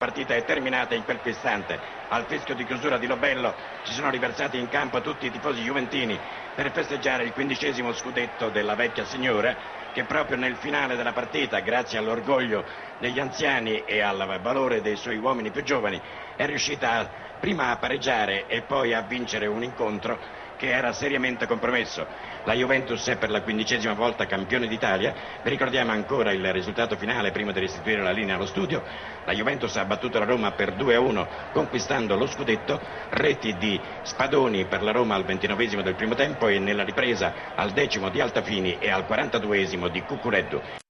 La partita è terminata in quel istante. Al fischio di chiusura di Lobello si sono riversati in campo tutti i tifosi juventini per festeggiare il quindicesimo scudetto della vecchia signora che proprio nel finale della partita, grazie all'orgoglio degli anziani e al valore dei suoi uomini più giovani, è riuscita prima a pareggiare e poi a vincere un incontro che era seriamente compromesso. La Juventus è per la quindicesima volta campione d'Italia. Ricordiamo ancora il risultato finale prima di restituire la linea allo studio. La Juventus ha battuto la Roma per 2-1 conquistando lo scudetto. Reti di Spadoni per la Roma al ventinovesimo del primo tempo e nella ripresa al decimo di Altafini e al quarantaduesimo di Cucureddu.